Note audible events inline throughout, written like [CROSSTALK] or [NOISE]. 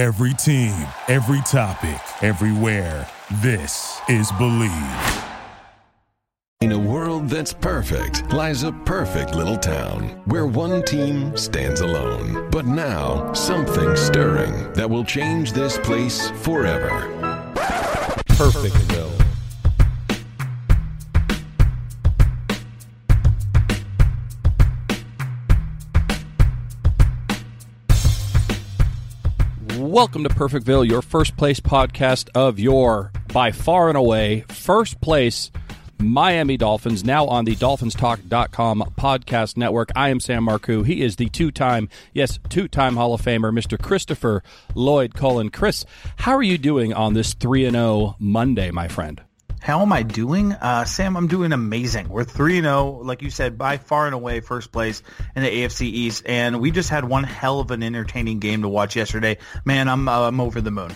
Every team, every topic, everywhere. This is Believe. In a world that's perfect lies a perfect little town where one team stands alone. But now, something stirring that will change this place forever. Perfectville. Welcome to Perfectville, your first place podcast of your, by far and away, first place Miami Dolphins, now on the DolphinsTalk.com podcast network. I am Sam Marcoux. He is the two time, yes, two time Hall of Famer, Mr. Christopher Lloyd Cullen. Chris, how are you doing on this 3 0 Monday, my friend? How am I doing? Uh, Sam, I'm doing amazing. We're 3 0, like you said, by far and away first place in the AFC East. And we just had one hell of an entertaining game to watch yesterday. Man, I'm, uh, I'm over the moon.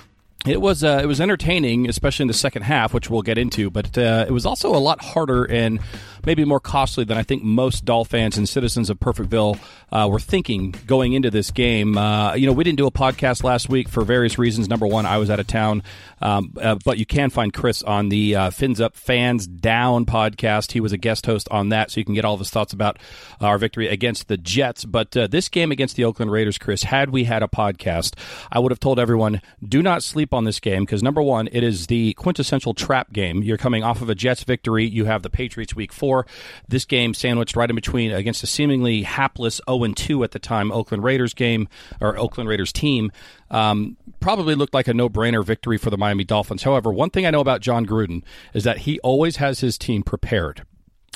It was uh, it was entertaining, especially in the second half, which we'll get into. But uh, it was also a lot harder and maybe more costly than I think most Doll fans and citizens of Perfectville uh, were thinking going into this game. Uh, you know, we didn't do a podcast last week for various reasons. Number one, I was out of town, um, uh, but you can find Chris on the uh, Fins Up Fans Down podcast. He was a guest host on that, so you can get all of his thoughts about our victory against the Jets. But this game against the Oakland Raiders, Chris, had we had a podcast, I would have told everyone do not sleep on this game because number one, it is the quintessential trap game. You're coming off of a Jets victory. You have the Patriots week four. This game sandwiched right in between against a seemingly hapless 0 2 at the time Oakland Raiders game or Oakland Raiders team. Um, probably looked like a no brainer victory for the Miami Dolphins. However, one thing I know about Jon Gruden is that he always has his team prepared.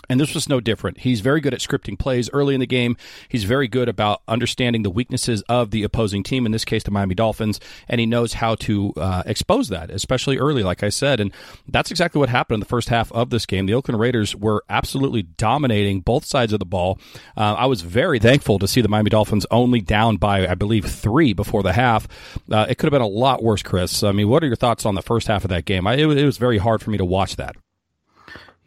And this was no different. He's very good at scripting plays early in the game. He's very good about understanding the weaknesses of the opposing team, in this case, the Miami Dolphins, and he knows how to uh, expose that, especially early, like I said. And that's exactly what happened in the first half of this game. The Oakland Raiders were absolutely dominating both sides of the ball. Uh, I was very thankful to see the Miami Dolphins only down by, I believe, three before the half. Uh, it could have been a lot worse, Chris. I mean, what are your thoughts on the first half of that game? I, it, it was very hard for me to watch that.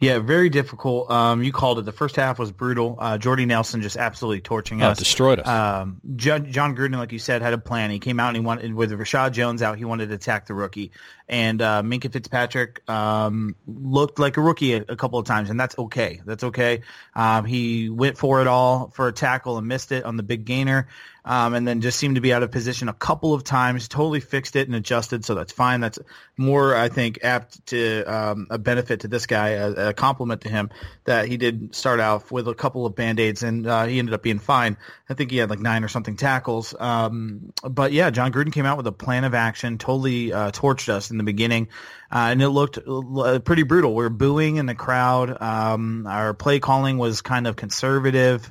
Yeah, very difficult. Um, you called it. The first half was brutal. Uh, Jordy Nelson just absolutely torching oh, us, destroyed us. Um, Jon, Jon Gruden, like you said, had a plan. He came out and he wanted with Reshad Jones out. He wanted to attack the rookie, and uh, Minkah Fitzpatrick um, looked like a rookie a, a, couple of times, and that's okay. That's okay. Um, he went for it all for a tackle and missed it on the big gainer um, and then just seemed to be out of position a couple of times. Totally fixed it and adjusted, so that's fine. That's more, I think, apt to um, a benefit to this guy, a, a, compliment to him that he did start off with a couple of band aids and uh, he ended up being fine. I think he had like nine or something tackles. Um, but yeah, Jon Gruden came out with a plan of action, totally uh, torched us in the beginning. Uh, and it looked uh, pretty brutal. We were booing in the crowd. Um, our play calling was kind of conservative.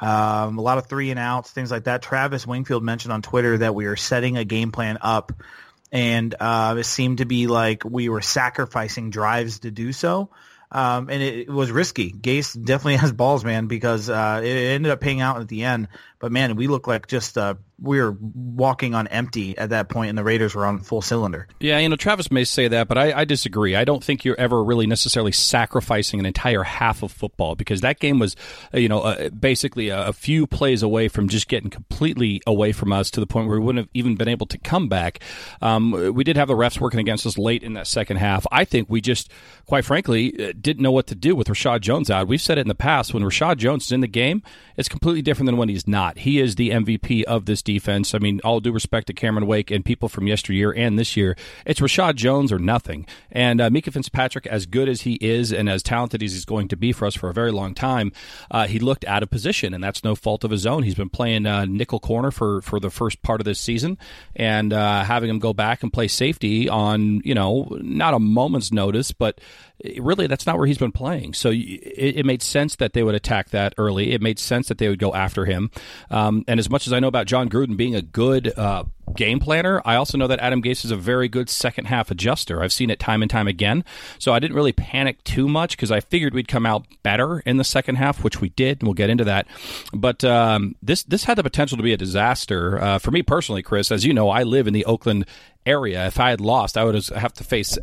Um, a lot of three and outs, things like that. Travis Wingfield mentioned on Twitter that we are setting a game plan up, and uh, it seemed to be like we were sacrificing drives to do so. Um, and it, it, was risky. Gase definitely [LAUGHS] has balls, man, because uh, it ended up paying out at the end. But man, we look like just uh, we were walking on empty at that point, and the Raiders were on full cylinder. Yeah, you know, Travis may say that, but I, I, disagree. I don't think you're ever really necessarily sacrificing an entire half of football because that game was, uh, you know, uh, basically a, a, few plays away from just getting completely away from us to the point where we wouldn't have even been able to come back. Um, we did have the refs working against us late in that second half. I think we just, quite frankly, uh, didn't know what to do with Reshad Jones out. We've said it in the past when Reshad Jones is in the game, it's completely different than when he's not. He is the MVP of this defense. I mean, all due respect to Cameron Wake and people from yesteryear and this year, it's Reshad Jones or nothing. And uh, Minkah Fitzpatrick, as good as he is and as talented as he's going to be for us for a very long time, uh, he looked out of position, and that's no fault of his own. He's been playing uh, nickel corner for, for the first part of this season, and uh, having him go back and play safety on, you know, not a moment's notice, but really that's not where he's been playing. So it, it, made sense that they would attack that early. It made sense that they would go after him. Um, and as much as I know about Jon Gruden being a good uh, game planner, I also know that Adam Gase is a very good second half adjuster. I've seen it time and time again. So I didn't really panic too much because I figured we'd come out better in the second half, which we did, and we'll get into that. But um, this this had the potential to be a disaster uh, for me personally, Chris. As you know, I live in the Oakland area. If I had lost, I would have to face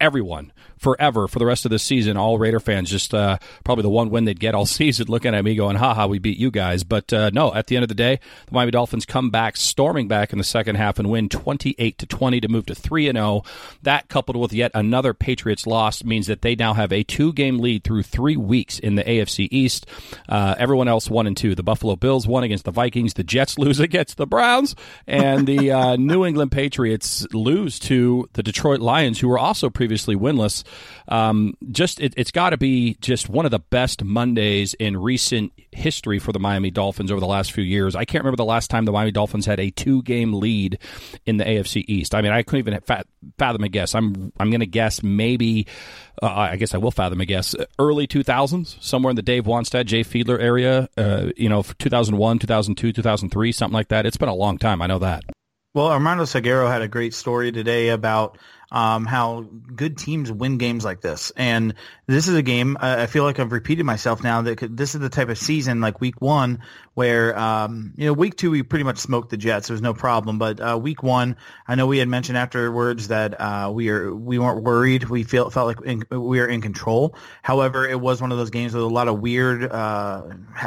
everyone forever for the rest of the season. All Raider fans just uh, probably the one win they'd get all [LAUGHS] season, looking at me going, "Ha ha, we beat you guys." But uh, no, at the end of the day, the Miami Dolphins come back, storming back in the second half, and win twenty eight to twenty to move to three and zero. That coupled with yet another Patriots loss means that they now have a two game lead through three weeks in the AFC East. Uh, everyone else one and two. The Buffalo Bills won against the Vikings. The Jets [LAUGHS] lose against the Browns, and the uh, New England Patriots lose to the Detroit Lions, who were also previously winless. Um, just it, it's got to be just one of the best Mondays in recent history for the Miami Dolphins over the last few years. I can't remember the last time the Miami Dolphins had a two game lead in the AFC East. I mean, I couldn't even fathom a guess. I'm I'm going to guess maybe. Uh, I guess I will fathom a guess. Early 2000s, somewhere in the Dave Wannstedt, Jay Fiedler area. Uh, you know, 2001, 2002, 2003, something like that. It's been a long time. I know that. Well, Armando Salguero had a great story today about um, how good teams win games like this. And this is a game. I feel like I've repeated myself now that this is the type of season like week one where um, you know week two we pretty much smoked the Jets. There was no problem, but uh, week one, I know we had mentioned afterwards that uh, we are we weren't worried. We felt felt like in, we were in control. However, it was one of those games with a lot of weird uh,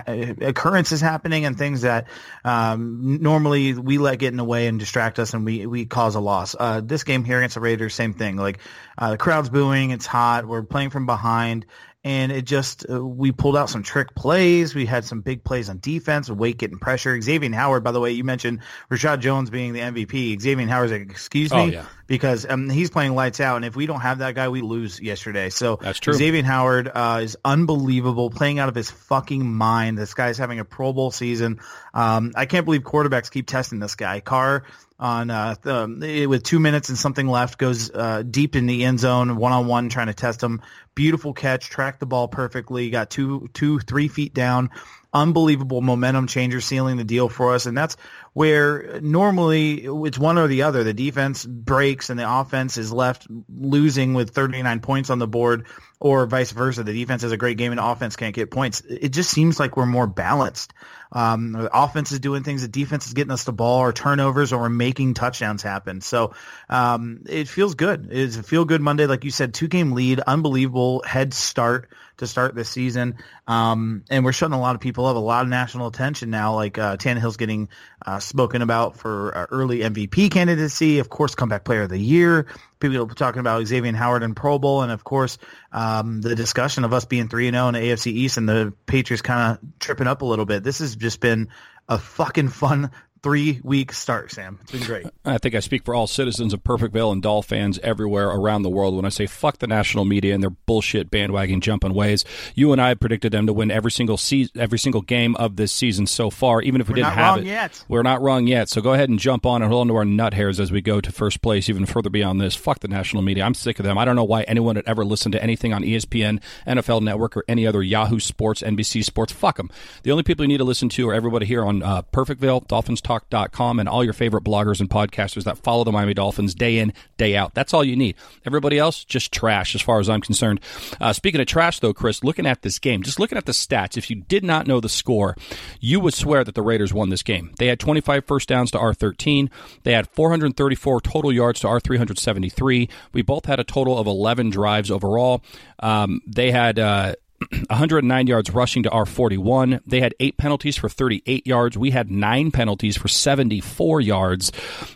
occurrences happening and things that um, normally we let get in the way and distract us, and we we cause a loss. Uh, this game here against the Raiders, same thing. Like uh, the crowd's booing, it's hot, we're playing from behind and it just uh, we pulled out some trick plays. We had some big plays on defense, Wake getting pressure. Xavier Howard, by the way, you mentioned Reshad Jones being the MVP. Xavier Howard's like, excuse me, oh, yeah. Because um, he's playing lights out, and if we don't have that guy, we lose yesterday. So that's true. Xavier Howard uh, is unbelievable, playing out of his fucking mind. This guy's having a Pro Bowl season. Um, I can't believe quarterbacks keep testing this guy. Carr on uh, the, with two minutes and something left, goes uh, deep in the end zone, one on one, trying to test him. Beautiful catch, tracked the ball perfectly, got two, two, three feet down. Unbelievable momentum changer, sealing the deal for us, and that's where normally it's one or the other. The defense breaks and the offense is left losing with 39 points on the board, or vice versa. The defense has a great game and offense can't get points. It just seems like we're more balanced. Um, the offense is doing things. The defense is getting us the ball or turnovers or we're making touchdowns happen. So um, it feels good. It's a feel good Monday. Like you said, two game lead, unbelievable head start to start this season. Um, and we're shutting a lot of people up, a lot of national attention now. Like uh, Tannehill's getting uh, spoken about for uh, early MVP candidacy, of course, comeback player of the year. People talking about Xavier Howard and Pro Bowl, and of course, um, the discussion of us being three and zero oh in the AFC East and the Patriots kind of tripping up a little bit. This has just been a fucking fun three week start, Sam. It's been great. I think I speak for all citizens of Perfectville and Doll fans everywhere around the world when I say fuck the national media and their bullshit bandwagon jumping ways. You and I predicted them to win every single season, every single game of this season so far, even if we We're didn't have it. Yet. We're not wrong yet. So go ahead and jump on and hold on to our nut hairs as we go to first place, even further beyond this. Fuck the national media. I'm sick of them. I don't know why anyone would ever listen to anything on ESPN, NFL Network, or any other Yahoo Sports, NBC Sports. Fuck them. The only people you need to listen to are everybody here on uh, Perfectville, DolphinsTalk.com, and all your favorite bloggers and podcasters that follow the Miami Dolphins day in, day out. That's all you need. Everybody else, just trash as far as I'm concerned. Uh, speaking of trash, though, Chris, looking at this game, just looking at the stats, if you did not know the score, you would swear that the Raiders won this game. They had 25 first downs to our 13. They had 434 total yards to our 373. We both had a total of 11 drives overall. Um, they had uh, 109 yards rushing to our 41. They had eight penalties for 38 yards. We had nine penalties for 74 yards.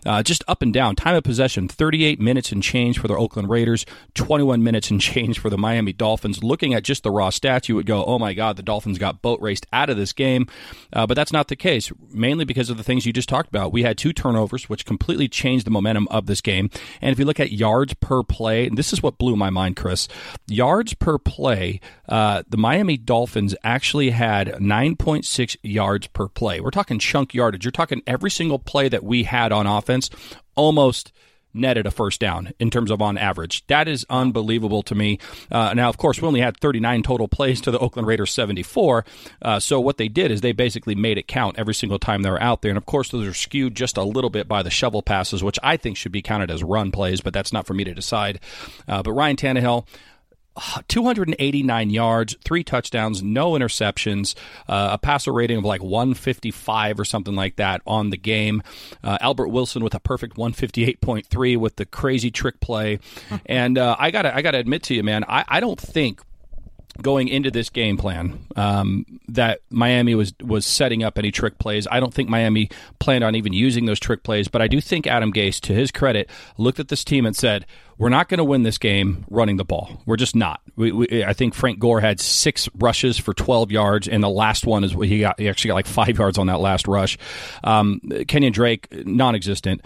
Uh, just up and down. Time of possession 38 minutes and change for the Oakland Raiders, 21 minutes and [LAUGHS] change for the Miami Dolphins. Looking at just the raw stats, you would go, oh my God, the Dolphins got boat raced out of this game. Uh, but that's not the case, mainly because of the things you just talked about. We had two turnovers, which completely changed the momentum of this game. And if you look at yards per play, and this is what blew my mind, Chris, yards per play. Uh, the Miami Dolphins actually had 9.6 yards per play. We're talking chunk yardage. You're talking every single play that we had on offense almost netted a first down in terms of on average. That is unbelievable to me. Uh, now, of course, we only had 39 total plays to the Oakland Raiders 74. Uh, so what they did is they basically made it count every single time they were out there. And of course, those are skewed just a little bit by the shovel passes, which I think should be counted as run plays, but that's not for me to decide. Uh, but Ryan Tannehill 289 yards, three touchdowns, no interceptions, uh, a passer rating of like 155 or something like that on the game. Uh, Albert Wilson with a perfect 158.3 with the crazy trick play. [LAUGHS] and uh, I gotta I gotta admit to you, man, I, I don't think going into this game plan um, that Miami was was setting up any trick plays. I don't think Miami planned on even using those trick plays, but I do think Adam Gase, to his credit, looked at this team and said, "We're not going to win this game running the ball. We're just not." We, we, I think Frank Gore had six rushes for 12 yards, and the last one is he got he actually got like five yards on that last rush. Um, Kenyan Drake non-existent.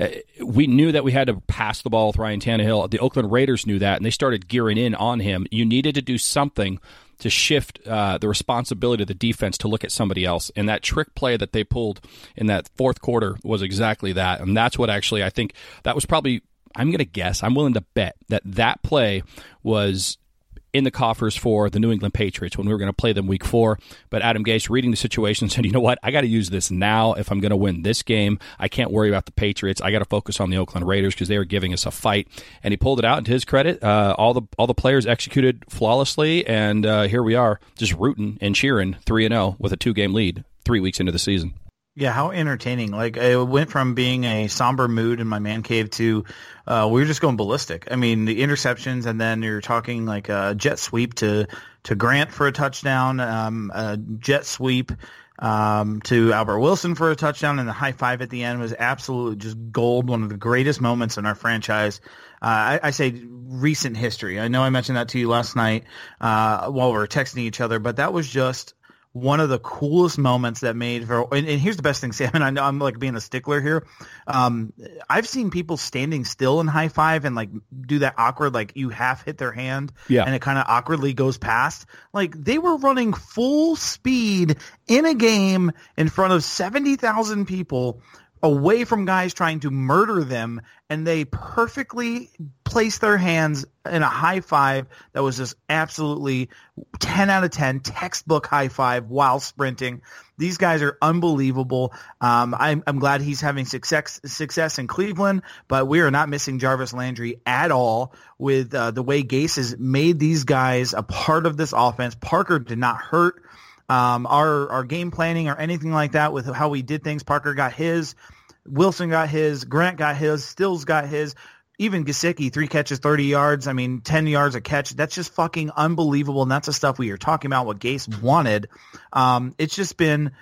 Uh, we knew that we had to pass the ball with Ryan Tannehill. The Oakland Raiders knew that, and they started gearing in on him. You needed to do something to shift uh, the responsibility of the defense to look at somebody else. And that trick play that they pulled in that fourth quarter was exactly that. And that's what actually I think that was probably. I'm going to guess. I'm willing to bet that that play was in the coffers for the New England Patriots when we were going to play them week four. But Adam Gase, reading the situation, [LAUGHS] said, you know what? I got to use this now if I'm going to win this game. I can't worry about the Patriots. I got to focus on the Oakland Raiders because they were giving us a fight. And he pulled it out. And to his credit, uh, all the all the players executed flawlessly. And uh, here we are, just rooting and cheering 3 and 0 with a two game lead three weeks into the season. Yeah, how entertaining! Like it went from being a somber mood in my man cave to uh, we were just going ballistic. I mean, the interceptions, and then you're talking like a jet sweep to to Grant for a touchdown, um, a jet sweep um, to Albert Wilson for a touchdown, and the high five at the end was absolutely just gold. One of the greatest moments in our franchise. Uh, I, I, say recent history. I know I mentioned that to you last night uh, while we were texting each other, but that was just one of the coolest moments that made for and, and, here's the best thing sam and i know i'm like being a stickler here um, i've seen people standing still in high five and like do that awkward like you half hit their hand yeah. and it kind of awkwardly goes past like they were running full speed in a game in front of 70,000 people away from guys trying to murder them and they perfectly placed their hands in a high five that was just absolutely 10 out of 10 textbook high five while sprinting these guys are unbelievable um, I'm, I'm, glad he's having success success in cleveland but we are not missing jarvis landry at all with uh, the way gase has made these guys a part of this offense parker did not hurt um, our our game planning or anything like that with how we did things. Parker got his. Wilson got his, Grant got his, Stills got his, even Gesicki, three catches, 30 yards. I mean, 10 yards a catch. That's just fucking unbelievable. And that's the stuff we are talking about, what Gase wanted. Um, it's just been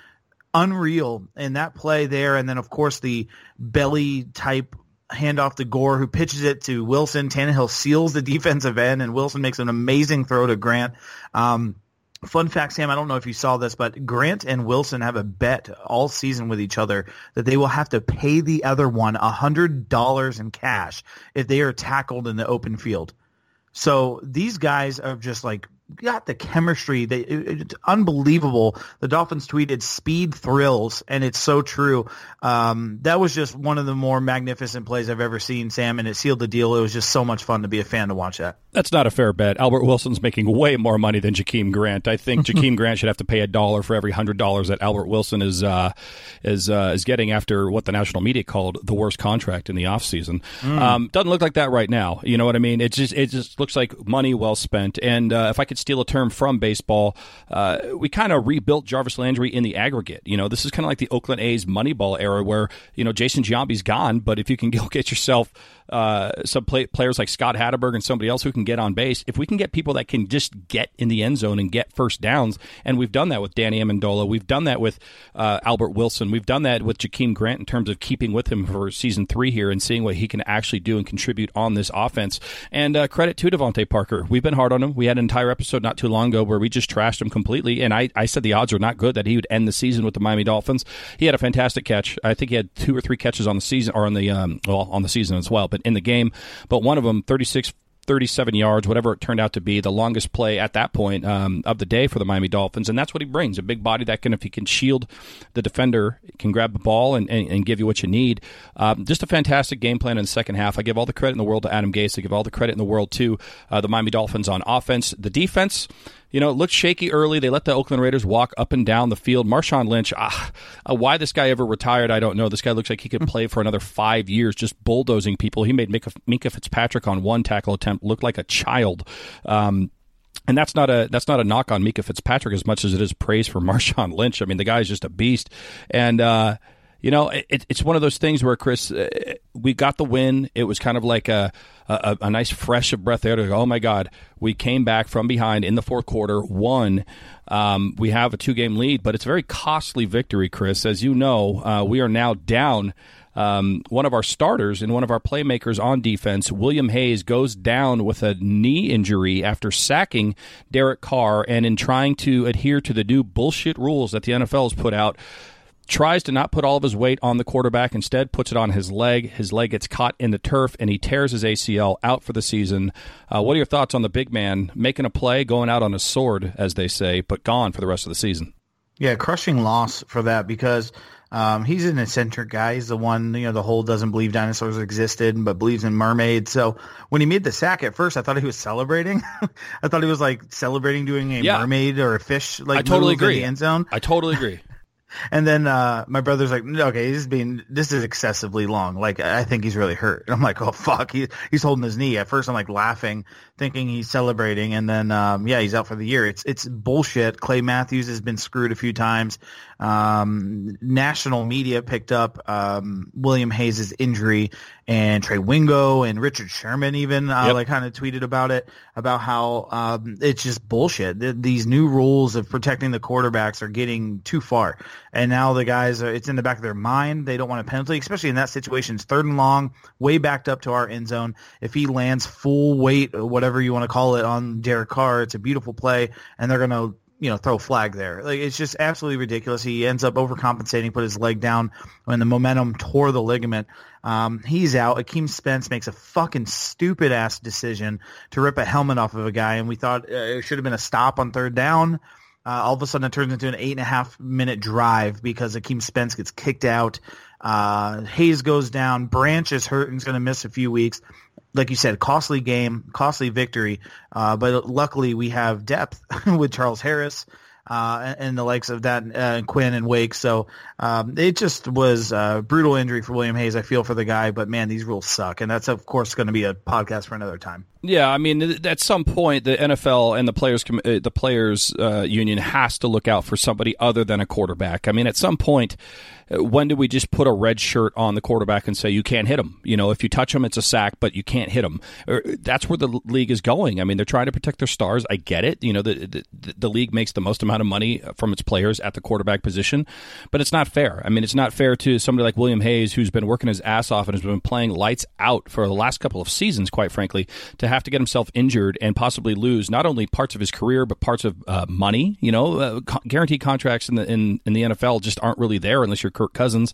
unreal in that play there. And then, of course, the belly type handoff to Gore, who pitches it to Wilson. Tannehill seals the defensive end, and Wilson makes an amazing throw to Grant. Um, Fun fact, Sam, I don't know if you saw this, but Grant and Wilson have a bet all season with each other that they will have to pay the other one $100 in cash if they are tackled in the open field. So these guys are just like got the chemistry. They, it, it's unbelievable. The Dolphins tweeted "speed thrills," and it's so true. Um, that was just one of the more magnificent plays I've ever seen, Sam, and it sealed the deal. It was just so much fun to be a fan to watch that. That's not a fair bet. Albert Wilson's making way more money than Jakeem Grant. I think [LAUGHS] Jakeem Grant should have to pay a dollar for every hundred dollars that Albert Wilson is uh, is uh, is getting after what the national media called the worst contract in the offseason. Mm. Um, doesn't look like that right now. You know what I mean? It just it just looks like money well spent. And uh, if I could steal a term from baseball, uh, we kind of rebuilt Jarvis Landry in the aggregate. You know, this is kind of like the Oakland A's Moneyball era where, you know, Jason Giambi's gone, but if you can [LAUGHS] go get yourself uh, some play- players like Scott Hatteberg and somebody else who can get on base, if we can get people that can just get in the end zone and get first downs, and we've done that with Danny Amendola, we've done that with uh, Albert Wilson, we've done that with Jakeem Grant in terms of keeping with him for season three here and seeing what he can actually do and contribute on this offense. And uh, credit to DeVante Parker. We've been hard on him. We had an entire episode not too long ago where we just trashed him completely, and I, I said the odds are not good that he would end the season with the Miami Dolphins. He had a fantastic catch. I think he had two or three catches on the season, or on the um, well on the season as well, but in the game. But one of them, 36 37 yards, whatever it turned out to be, the longest play at that point um, of the day for the Miami Dolphins. And that's what he brings a big body that can, if he can shield the defender, can grab the ball and, and, and give you what you need. Um, just a fantastic game plan in the second half. I give all the credit in the world to Adam Gase. I give all the credit in the world to uh, the Miami Dolphins on offense. The defense, you know, it looked shaky early. They let the Oakland Raiders walk up and down the field. Marshawn Lynch, ah, uh, why this guy ever retired, I don't know. This guy looks like he could play for another five years just bulldozing people. He made Minkah, Minkah Fitzpatrick on one tackle attempt looked like a child. Um, and that's not a that's not a knock on Minkah Fitzpatrick as much as it is praise for [LAUGHS] Marshawn Lynch. I mean, the guy is just a beast, and uh, you know, it, it's one of those things where Chris, uh, we got the win. It was kind of like a, a, a nice fresh of breath there to go. Oh my God, we came back from behind in the fourth quarter, won. Um, we have a two game lead, but it's a very costly victory, Chris. As you know, uh, we are now down um, one of our starters and one of our playmakers on defense, William Hayes, goes down with a knee injury after sacking Derek Carr and in trying to adhere to the new bullshit rules that the NFL has put out. Tries to not put all of his weight on the quarterback, instead puts it on his leg. His leg gets caught in the turf and he tears his ACL out for the season. Uh, what are your thoughts on the big man making a play, going out on a sword, as they say, but gone for the rest of the season? Yeah, crushing loss for that because um, he's an eccentric guy. He's the one, you know, the whole doesn't believe dinosaurs existed, but believes in mermaids. So when he made the sack at first, I thought he was celebrating. [LAUGHS] I thought he was like celebrating doing a yeah. mermaid or a fish. Like I totally agree. The end zone. I totally agree. [LAUGHS] And then uh, my brother's like, okay, this is being this is excessively long. Like I think he's really hurt. And I'm like, oh fuck, he, he's holding his knee. At first, I'm like laughing, thinking he's celebrating, and then um, yeah, he's out for the year. It's it's bullshit. Clay Matthews has been screwed a few times. Um, national media picked up um, William Hayes' injury, and Trey Wingo and Richard Sherman even uh, yep. like kind of tweeted about it about how um, it's just bullshit. these new rules of protecting the quarterbacks are getting too far, and now the guys are, it's in the back of their mind. They don't want a penalty, especially in that situation. It's third and long, way backed up to our end zone. If he lands full weight, or whatever you want to call it, on Derek Carr, it's a beautiful play, and they're gonna you know, throw flag there. Like it's just absolutely ridiculous. He ends up overcompensating, put his leg down when the momentum tore the ligament. Um, he's out. Akeem Spence makes a fucking stupid ass decision to rip a helmet off of a guy, and we thought uh, it should have been a stop on third down. Uh, all of a sudden, it turns into an eight and a half minute drive because Akeem Spence gets kicked out. Uh, Hayes goes down. Branch is hurt and is going to miss a few weeks like you said, costly game, costly victory. Uh, but luckily, we have depth [LAUGHS] with Charles Harris uh, and, and, the likes of that uh, Quinn and Wake. So um, it just was a brutal injury for William Hayes. I feel for the guy, but man, these rules suck, and that's of course going to be a podcast for another time. Yeah, I mean, at some point, the NFL and the players uh, the players uh, union has to look out for somebody other than a quarterback. I mean, at some point when do we just put a red shirt on the quarterback and say you can't hit him? You know, if you touch him, it's a sack, but you can't hit him. That's where the league is going. I mean, they're trying to protect their stars. I get it. You know, the, the, the league makes the most amount of money from its players at the quarterback position, but it's not fair. I mean, it's not fair to somebody like William Hayes, who's been working his ass off and has been playing lights out for the last couple of seasons, quite frankly, to have to get himself injured and possibly lose not only parts of his career but parts of uh, money. You know, uh, co- guaranteed contracts in the in, in the NFL just aren't really there unless you're Kirk Cousins.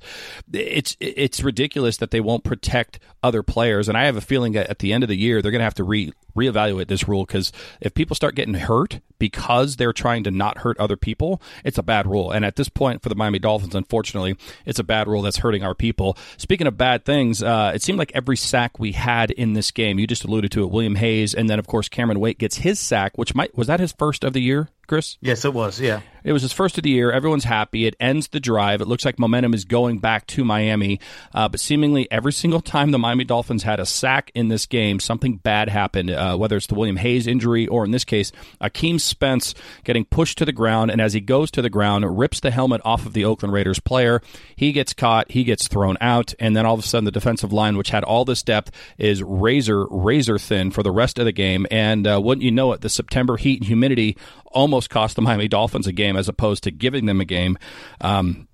It's it's ridiculous that they won't protect other players, and I have a feeling that at the end of the year they're going to have to re reevaluate this rule because if people start getting hurt because they're trying to not hurt other people, it's a bad rule. And at this point for the Miami Dolphins, unfortunately, it's a bad rule that's hurting our people. Speaking of bad things, uh, it seemed like every sack we had in this game, you just alluded to it, William Hayes, and then of course Cameron Wake gets his sack, which might was that his first of the year, Chris? Yes, it was. Yeah. It was his first of the year. Everyone's happy. It ends the drive. It looks like momentum is going back to Miami. Uh, but seemingly every single time the Miami Dolphins had a sack in this game, something bad happened, uh, whether it's the William Hayes injury or in this case, Akeem Spence getting pushed to the ground. And as he goes to the ground, rips the helmet off of the Oakland Raiders player. He gets caught. He gets thrown out. And then all of a sudden, the defensive line, which had all this depth, is razor, razor thin for the rest of the game. And uh, wouldn't you know it, the September heat and humidity almost cost the Miami Dolphins a game as opposed to giving them a game. Um,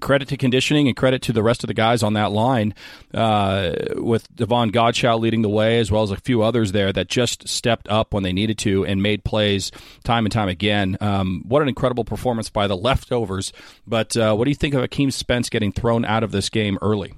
credit to conditioning and credit to the rest of the guys on that line, uh, with Davon Godchaux leading the way, as well as a few others there that just stepped up when they needed to and made plays time and time again. Um, what an incredible performance by the leftovers. But uh, what do you think of Akeem Spence getting thrown out of this game early?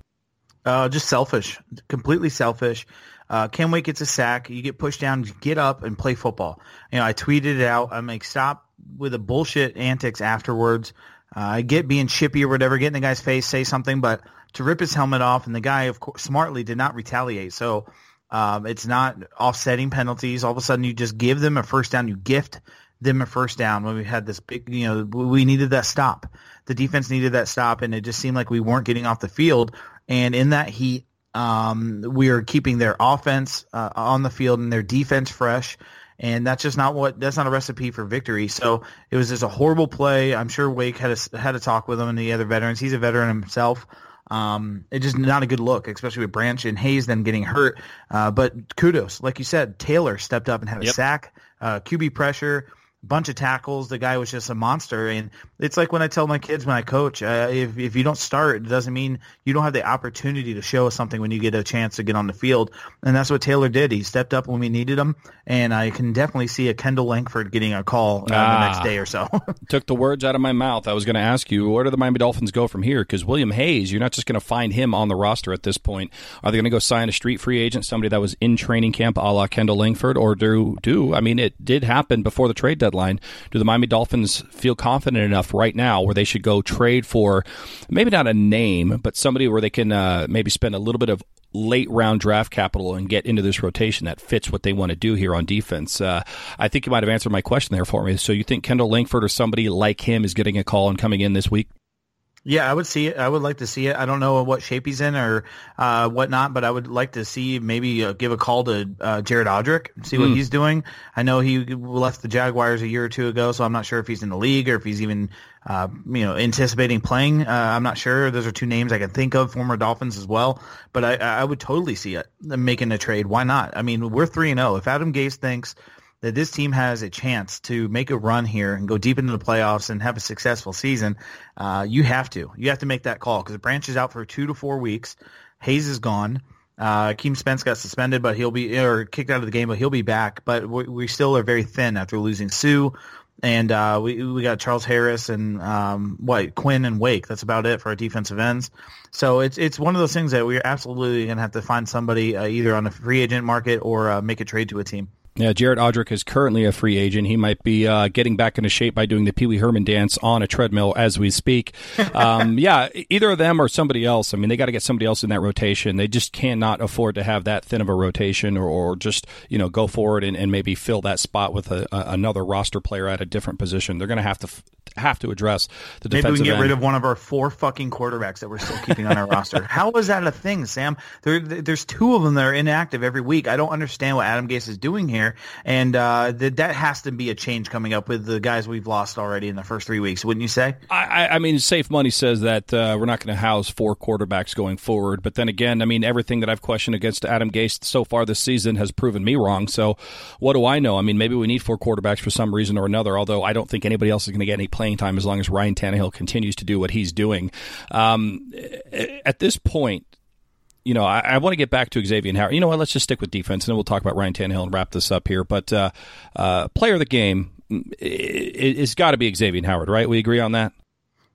Uh, just selfish, completely selfish. Uh, Cam Wake gets a sack. You get pushed down. Get up and play football. You know, I tweeted it out. I'm like, stop with the bullshit antics afterwards. Uh, I get being chippy or whatever, get in the guy's face, say something, but to rip his helmet off, and the guy, of course, smartly did not retaliate. So um, it's not offsetting penalties. All of a sudden, you just give them a first down. You gift them a first down when we had this big, you know, we needed that stop. The defense needed that stop, and it just seemed like we weren't getting off the field. And in that heat, Um, we are keeping their offense uh, on the field and their defense fresh. And that's just not what that's not a recipe for victory. So it was just a horrible play. I'm sure Wake had a, had a talk with him and the other veterans. He's a veteran himself. Um, it's just not a good look, especially with Branch and Hayes then getting hurt. Uh, but kudos, like you said, Taylor stepped up and had a Yep. sack, uh, QB pressure, bunch of tackles. The guy was just a monster. And it's like when I tell my kids when I coach, uh, if if you don't start, it doesn't mean you don't have the opportunity to show us something when you get a chance to get on the field. And that's what Taylor did. He stepped up when we needed him. And I can definitely see a Kendall Langford getting a call uh, the Ah. next day or so. [LAUGHS] Took the words out of my mouth. I was going to ask you, where do the Miami Dolphins go from here? Because William Hayes, you're not just going to find him on the roster at this point. Are they going to go sign a street free agent, somebody that was in training camp, a la Kendall Langford, or do do? I mean, it did happen before the trade deadline. Do the Miami Dolphins feel confident enough right now where they should go trade for maybe not a name, but somebody where they can uh, maybe spend a little bit of late round draft capital and get into this rotation that fits what they want to do here on defense. Uh, I think you might have answered my question there for me. So you think Kendall Langford or somebody like him is getting a call and coming in this week? Yeah, I would see it. I would like to see it. I don't know what shape he's in or uh, whatnot, but I would like to see maybe uh, give a call to uh, Jared Odrick, see what he's doing. I know he left the Jaguars a year or two ago, so I'm not sure if he's in the league or if he's even, uh, you know, anticipating playing. Uh, I'm not sure. Those are two names I can think of, former Dolphins as well. But I, I would totally see it making a trade. Why not? I mean, we're three and zero. If Adam Gase thinks that this team has a chance to make a run here and go deep into the playoffs and have a successful season, uh, you have to. You have to make that call because Branch is out for two to four weeks. Hayes is gone. Uh, Keem Spence got suspended, but he'll be or kicked out of the game, but he'll be back. But we, we still are very thin after losing Suh, and uh, we we got Charles Harris and um, what Quinn and Wake. That's about it for our defensive ends. So it's it's one of those things that we're absolutely gonna have to find somebody uh, either on the free agent market or uh, make a trade to a team. Yeah, Jared Odrick is currently a free agent. He might be uh, getting back into shape by doing the Pee Wee Herman dance on a treadmill as we speak. [LAUGHS] Um, yeah, either of them or somebody else. I mean, they got to get somebody else in that rotation. They just cannot afford to have that thin of a rotation, or, or just you know go forward and, and maybe fill that spot with a, a, another roster player at a different position. They're going to have to f- have to address the Maybe we can get end. rid of one of our four fucking quarterbacks that we're still keeping on our roster. [LAUGHS] How is that a thing, Sam? There, there's two of them that are inactive every week. I don't understand what Adam Gase is doing here, and uh, that that has to be a change coming up with the guys we've lost already in the first three weeks, wouldn't you say? I, I- mean, safe money says that uh, we're not going to house four quarterbacks going forward. But then again, I mean, everything that I've questioned against Adam Gase so far this season has proven me wrong. So what do I know? I mean, maybe we need four quarterbacks for some reason or another. Although I don't think anybody else is going to get any playing time as long as Ryan Tannehill continues to do what he's doing. Um, at this point, you know, I, I want to get back to Xavier Howard. You know what? Let's just stick with defense, and then we'll talk about Ryan Tannehill and wrap this up here. But uh, uh, player of the game it, it's got to be Xavier Howard, right? We agree on that.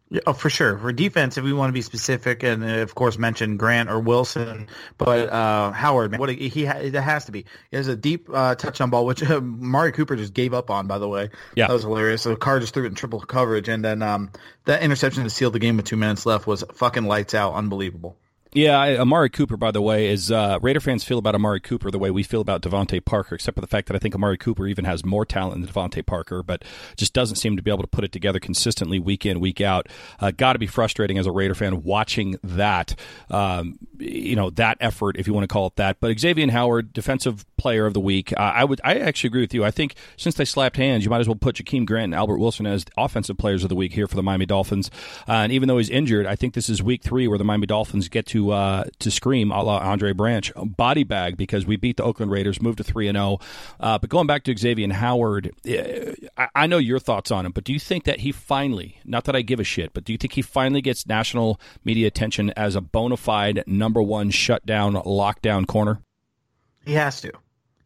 Yeah, oh, for sure. For defense, if we want to be specific, and uh, of course mention Grant or Wilson, but uh, Howard, man, what a, he ha- it has to be. He has a deep uh, touchdown ball, which [LAUGHS] uh, Mari Cooper just gave up on. By the way, Yeah. that was hilarious. So Carr just threw it in triple coverage, and then um, that interception to seal the game with two minutes left was fucking lights out, unbelievable. Yeah, I- Amari Cooper, by the way, is uh, Raider fans feel about Amari Cooper the way we feel about DeVante Parker, except for the fact that I think Amari Cooper even has more talent than DeVante Parker, but just doesn't seem to be able to put it together consistently week in, week out. Uh, Got to be frustrating as a Raider fan watching that, um, you know, that effort, if you want to call it that. But Xavier Howard, defensive player of the week, uh, I would, I actually agree with you. I think since they slapped hands, you might as well put Jakeem Grant and Albert Wilson as offensive players of the week here for the Miami Dolphins. Uh, and even though he's injured, I think this is week three where the Miami Dolphins get to uh, to scream a la Andre Branch body bag because we beat the Oakland Raiders, moved to three and zero. Uh, but going back to Xavier Howard, eh, I, I know your thoughts on him, but do you think that he finally, not that I give a shit, but do you think he finally gets national media attention as a bona fide number one shutdown lockdown corner? He has to.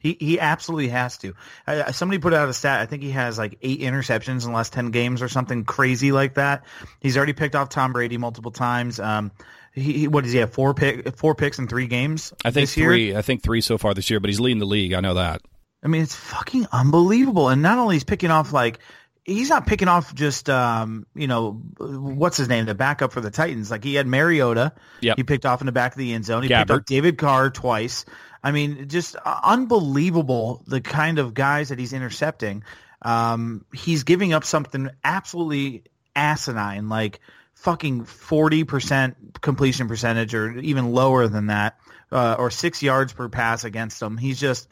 He he absolutely has to. Uh, somebody put out a stat. I think he has like eight interceptions in the last ten games or something crazy like that. He's already picked off Tom Brady multiple times. Um, he, he what does he have? Four pick four picks in three games. I think this year? three. I think three so far this year, but he's leading the league. I know that. I mean, it's fucking unbelievable. And not only he's picking off like he's not picking off just um, you know what's his name, the backup for the Titans. Like he had Mariota, Yep. he picked off in the back of the end zone. He Gabbert. picked off David Carr twice. I mean, just uh, unbelievable the kind of guys that he's intercepting. Um, he's giving up something absolutely asinine, like fucking 40% completion percentage or even lower than that, uh, or six yards per pass against him. He's just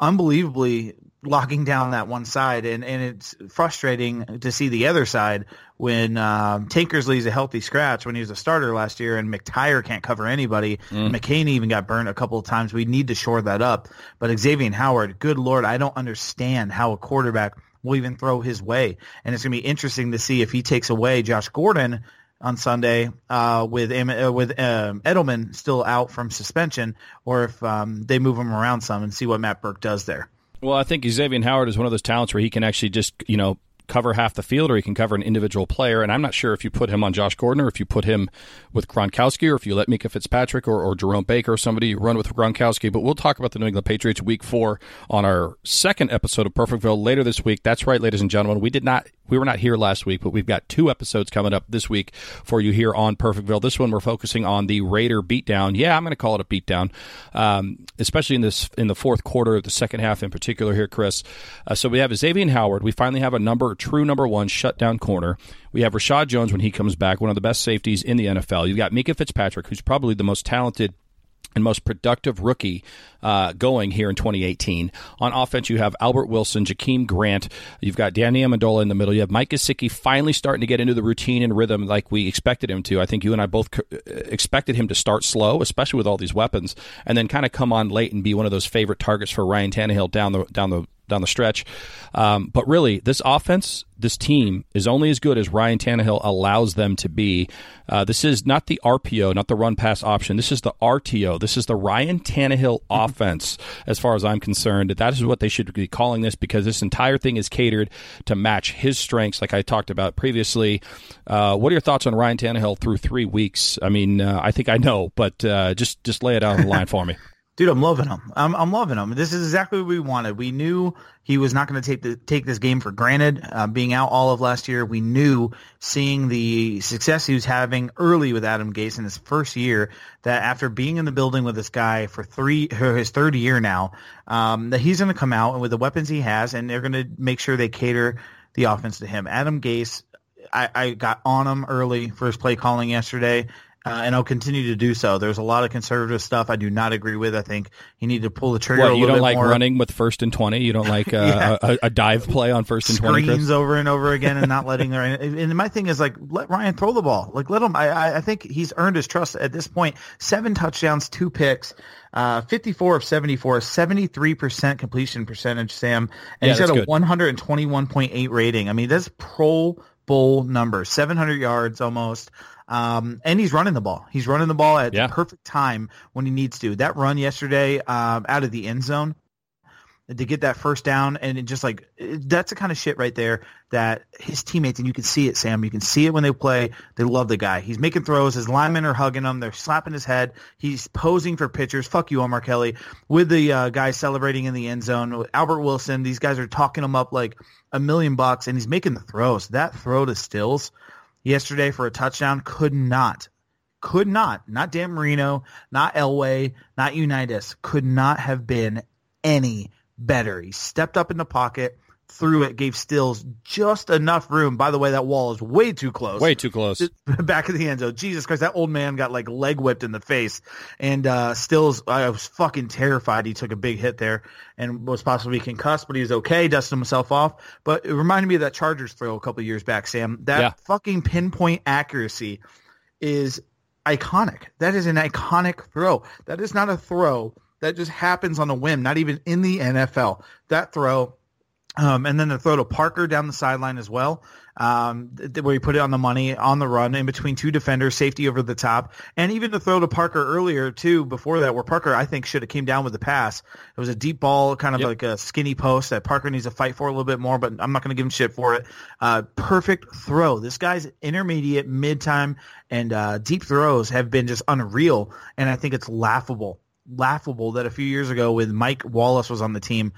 unbelievably locking down that one side, and, and it's frustrating to see the other side when um, Tankersley's a healthy scratch when he was a starter last year, and McTyer can't cover anybody. Mm. McCain even got burned a couple of times. We need to shore that up. But Xavier Howard, good lord, I don't understand how a quarterback will even throw his way, and it's going to be interesting to see if he takes away Josh Gordon on Sunday uh, with uh, with um, Edelman still out from suspension, or if um, they move him around some and see what Matt Burke does there. Well, I think Xavier Howard is one of those talents where he can actually just you know cover half the field or he can cover an individual player. And I'm not sure if you put him on Josh Gordon or if you put him with Gronkowski or if you let Minkah Fitzpatrick or, or Jerome Baker or somebody run with Gronkowski. But we'll talk about the New England Patriots week four on our second episode of Perfectville later this week. That's right, ladies and gentlemen. We did not we were not here last week, but we've got two episodes coming up this week for you here on Perfectville. This one we're focusing on the Raider beatdown. Yeah, I'm going to call it a beatdown, um, especially in this in the fourth quarter of the second half in particular here, Chris. Uh, so we have Xavier Howard. We finally have a number true number one shutdown corner. We have Reshad Jones when he comes back, one of the best safeties in the NFL. You've got Minkah Fitzpatrick, who's probably the most talented and most productive rookie uh, going here in 2018. On offense, you have Albert Wilson, Jakeem Grant. You've got Danny Amendola in the middle. You have Mike Gesicki finally starting to get into the routine and rhythm like we expected him to. I think you and I both expected him to start slow, especially with all these weapons, and then kind of come on late and be one of those favorite targets for Ryan Tannehill down the down the down the stretch. Um, but really, this offense, this team is only as good as Ryan Tannehill allows them to be. Uh, this is not the RPO, not the run pass option. This is the RTO. This is the Ryan Tannehill [LAUGHS] offense, as far as I'm concerned. That is what they should be calling this because this entire thing is catered to match his strengths, like I talked about previously. Uh, what are your thoughts on Ryan Tannehill through three weeks? I mean, uh, I think I know, but uh, just just lay it out on the line for me. [LAUGHS] Dude, I'm loving him. I'm, I'm loving him. This is exactly what we wanted. We knew he was not going to take the take this game for granted. Uh, being out all of last year, we knew seeing the success he was having early with Adam Gase in his first year that after being in the building with this guy for three his third year now, um, that he's going to come out and with the weapons he has, and they're going to make sure they cater the offense to him. Adam Gase, I, I got on him early for his play calling yesterday. Uh, and I'll continue to do so. There's a lot of conservative stuff I do not agree with. I think he need to pull the trigger. What, you don't like more. running with first and twenty? You don't [LAUGHS] like uh, yeah. a, a, dive play on first and twenty? Screens over and over again and not letting their. [LAUGHS] And my thing is like let Ryan throw the ball. Like let him. I I think he's earned his trust at this point. Seven touchdowns, two picks. Uh, 54 of 74, 73% completion percentage, Sam. And yeah, he's got a good. 121.8 rating. I mean, that's pro bowl number, 700 yards almost. Um, and he's running the ball. He's running the ball at yeah. the perfect time when he needs to. That run yesterday um, out of the end zone to get that first down and it just like that's the kind of shit right there that his teammates and you can see it Sam. You can see it when they play. They love the guy. He's making throws. His linemen are hugging him. They're slapping his head. He's posing for pictures fuck you Omar Kelly. With the uh, guys celebrating in the end zone Albert Wilson these guys are talking him up like a million bucks and he's making the throws. That throw to Stills yesterday for a touchdown could not, could not, not Dan Marino, not Elway, not Unitas, could not have been any better. He stepped up in the pocket, threw it, gave Stills just enough room. By the way, that wall is way too close. Way too close. [LAUGHS] Back of the end zone. Jesus Christ, that old man got like leg whipped in the face. And uh, Stills, I was fucking terrified. He took a big hit there and was possibly concussed, but he was okay, dusted himself off. But it reminded me of that Chargers throw a couple years back, Sam. That yeah. fucking pinpoint accuracy is iconic. That is an iconic throw. That is not a throw that just happens on a whim, not even in the NFL. That throw um, and then the throw to Parker down the sideline as well, um, where he put it on the money on the run in between two defenders, safety over the top, and even the throw to Parker earlier too. Before that, where Parker I think should have came down with the pass. It was a deep ball, kind of yep. like a skinny post that Parker needs to fight for a little bit more, but I'm not going to give him shit for it. Uh, perfect throw. This guy's intermediate, mid time, and uh, deep throws have been just unreal, and I think it's laughable laughable that a few years ago when Mike Wallace was on the team,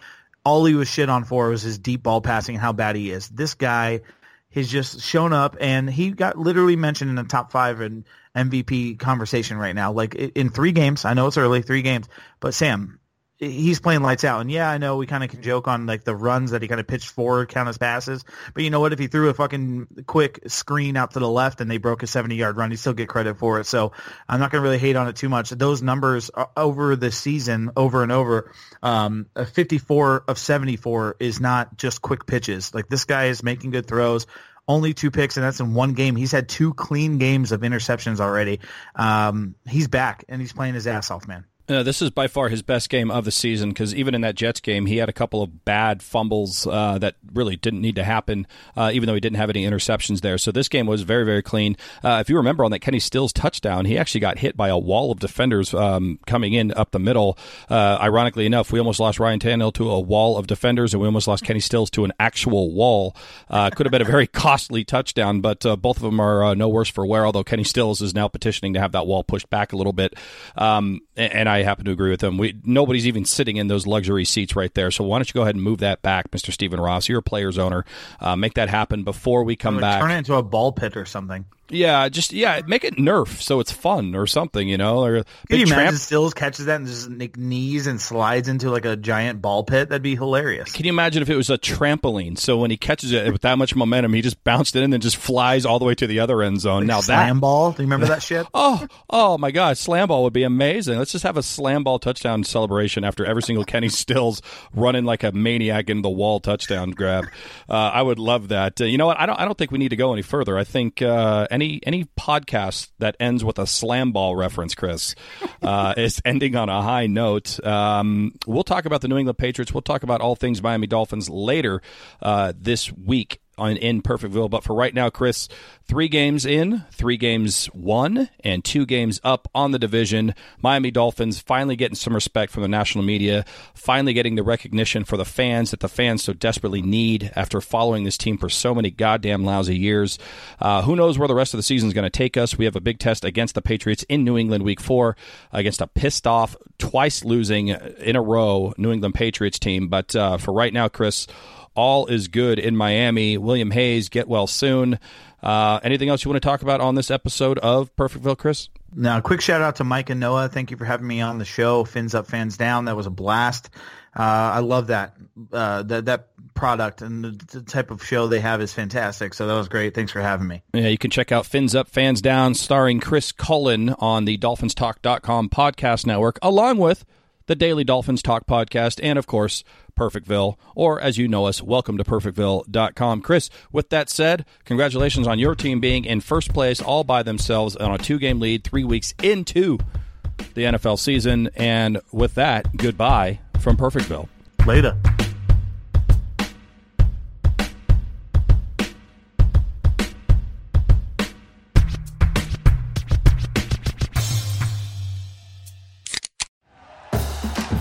all he was shit on for was his deep ball passing and how bad he is. This guy has just shown up and he got literally mentioned in the top five in MVP conversation right now. Like in three games, I know it's early, three games, but Sam, he's playing lights out. And yeah, I know we kind of can joke on like the runs that he kind of pitched forward count as passes, but you know what? If he threw a fucking quick screen out to the left and they broke a 70 yard run, he still get credit for it. So I'm not going to really hate on it too much. Those numbers uh, over the season, over and over, um, a 54 of 74 is not just quick pitches. Like this guy is making good throws only two picks, and that's in one game. He's had two clean games of interceptions already. Um, he's back, and he's playing his ass off, man. Uh, this is by far his best game of the season because even in that Jets game, he had a couple of bad fumbles uh, that really didn't need to happen, uh, even though he didn't have any interceptions there. So this game was very, very clean. Uh, if you remember on that Kenny Stills touchdown, he actually got hit by a wall of defenders um, coming in up the middle. Uh, ironically enough, we almost lost Ryan Tannehill to a wall of defenders, and we almost lost Kenny Stills to an actual wall. Uh, could have been a very costly touchdown, but both of them are no worse for wear. Although Kenny Stills is now petitioning to have that wall pushed back a little bit, um, and I happen to agree with him. We nobody's even sitting in those luxury seats right there. So why don't you go ahead and move that back, Mr. Stephen Ross? You're a player's owner. Uh, make that happen before we come back. Turn it into a ball pit or something. Yeah, just yeah, make it Nerf so it's fun or something, you know. Or Can you imagine Stills catches that and just like knees and slides into like a giant ball pit? That'd be hilarious. Can you imagine if it was a trampoline? So when he catches it with that much momentum, he just bounced it in and then just flies all the way to the other end zone. Like now slam that ball, do you remember that shit? [LAUGHS] oh, oh my god, slam ball would be amazing. Let's just have a slam ball touchdown celebration after every single Kenny Stills running like a maniac in the wall touchdown grab. Uh, I would love that. Uh, you know what? I don't. I don't think we need to go any further. I think uh, any any podcast that ends with a slam ball reference, Chris, uh, [LAUGHS] is ending on a high note. Um, we'll talk about the New England Patriots. We'll talk about all things Miami Dolphins later uh, this week on in Perfectville. But for right now, Chris, three games in, three games won, and two games up on the division. Miami Dolphins finally getting some respect from the national media, finally getting the recognition for the fans that the fans so desperately need after following this team for so many goddamn lousy years. Uh, who knows where the rest of the season is going to take us? We have a big test against the Patriots in New England week four against a pissed off, twice losing in a row New England Patriots team. But uh, for right now, Chris, all is good in Miami. William Hayes, get well soon. Uh, anything else you want to talk about on this episode of Perfectville, Chris? Now, quick shout out to Mike and Noah. Thank you for having me on the show. Fins up, fans down. That was a blast. Uh, I love that. Uh, that that product and the, the, type of show they have is fantastic. So that was great. Thanks for having me. Yeah, you can check out Fins Up, Fans Down, starring Chris Cullen on the DolphinsTalk.com podcast network, along with the Daily Dolphins Talk podcast, and of course, Perfectville, or as you know us, welcome to perfectville.com. Chris, with that said, congratulations on your team being in first place all by themselves on a two game lead three weeks into the NFL season. And with that, goodbye from Perfectville. Later.